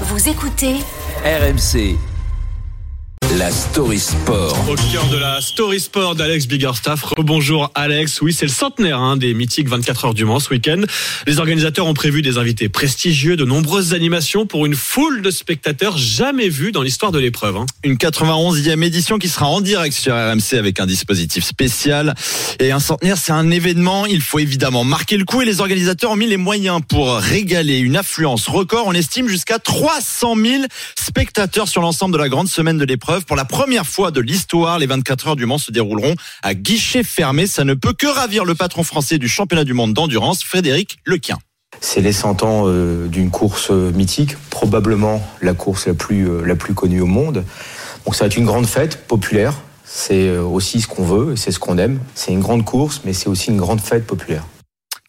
Vous écoutez RMC. La story sport. Au cœur de la Story Sport d'Alex Biggerstaff. Bonjour Alex. Oui, c'est le centenaire hein, des mythiques 24 heures du Mans ce week-end. Les organisateurs ont prévu des invités prestigieux, de nombreuses animations pour une foule de spectateurs jamais vus dans l'histoire de l'épreuve. hein. Une 91e édition qui sera en direct sur RMC avec un dispositif spécial. Et un centenaire, c'est un événement. Il faut évidemment marquer le coup et les organisateurs ont mis les moyens pour régaler une affluence record. On estime jusqu'à 300 000 spectateurs sur l'ensemble de la grande semaine de l'épreuve. Pour la première fois de l'histoire, les 24 heures du Mans se dérouleront à guichet fermé. Ça ne peut que ravir le patron français du championnat du monde d'endurance, Frédéric Lequin. C'est les 100 ans euh, d'une course euh, mythique, probablement la course la plus, euh, la plus connue au monde. Donc ça va être une grande fête populaire. C'est aussi ce qu'on veut c'est ce qu'on aime. C'est une grande course, mais c'est aussi une grande fête populaire.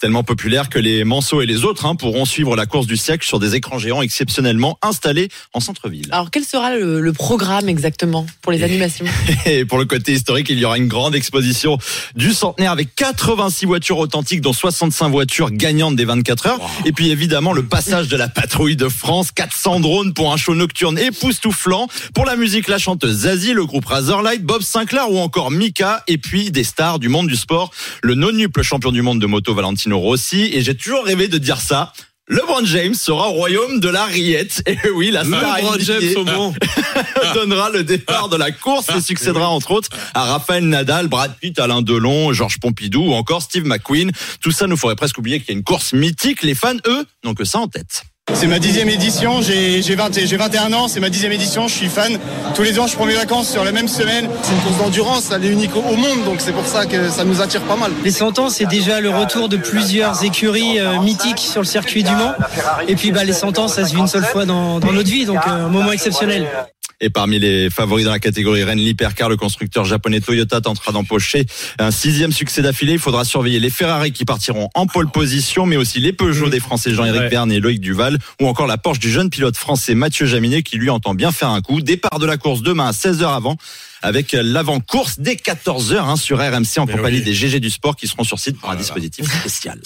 Tellement populaire que les Manceaux et les autres hein, pourront suivre la course du siècle sur des écrans géants exceptionnellement installés en centre-ville. Alors, quel sera le, le programme exactement pour les animations? Et pour le côté historique, il y aura une grande exposition du centenaire avec 86 voitures authentiques, dont 65 voitures gagnantes des 24 heures. Et puis évidemment, le passage de la patrouille de France, 400 drones pour un show nocturne époustouflant. Pour la musique, la chanteuse Zazie, le groupe Razorlight, Bob Sinclair ou encore Mika. Et puis des stars du monde du sport, le non-nuple champion du monde de moto Valentino Rossi. Et j'ai toujours rêvé de dire ça. LeBron James sera au royaume de la rillette. Et oui, la star LeBron James au donnera le départ de la course et succédera entre autres à Raphaël Nadal, Brad Pitt, Alain Delon, Georges Pompidou ou encore Steve McQueen. Tout ça nous ferait presque oublier qu'il y a une course mythique. Les fans, eux, n'ont que ça en tête. C'est ma dixième édition, j'ai j'ai 20 j'ai 21 ans, c'est ma dixième édition, je suis fan. Tous les ans, je prends mes vacances sur la même semaine. C'est une course d'endurance, elle est unique au au monde, donc c'est pour ça que ça nous attire pas mal. Les 100 ans, c'est déjà le retour de plusieurs écuries euh, mythiques sur le circuit du Mans. Et puis bah, les 100 ans, ça se vit une seule fois dans, dans notre vie, donc euh, un moment exceptionnel. Et parmi les favoris dans la catégorie Rennes, l'Hypercar, le constructeur japonais Toyota tentera d'empocher un sixième succès d'affilée. Il faudra surveiller les Ferrari qui partiront en pole position, mais aussi les Peugeot des Français Jean-Éric Ouais. Et Loïc Duval, ou encore la Porsche du jeune pilote français Mathieu Jaminet qui lui entend bien faire un coup. Départ de la course demain à 16h avant, avec l'avant-course dès 14h hein, sur RMC en Mais compagnie oui. des GG du sport qui seront sur site pour un dispositif spécial.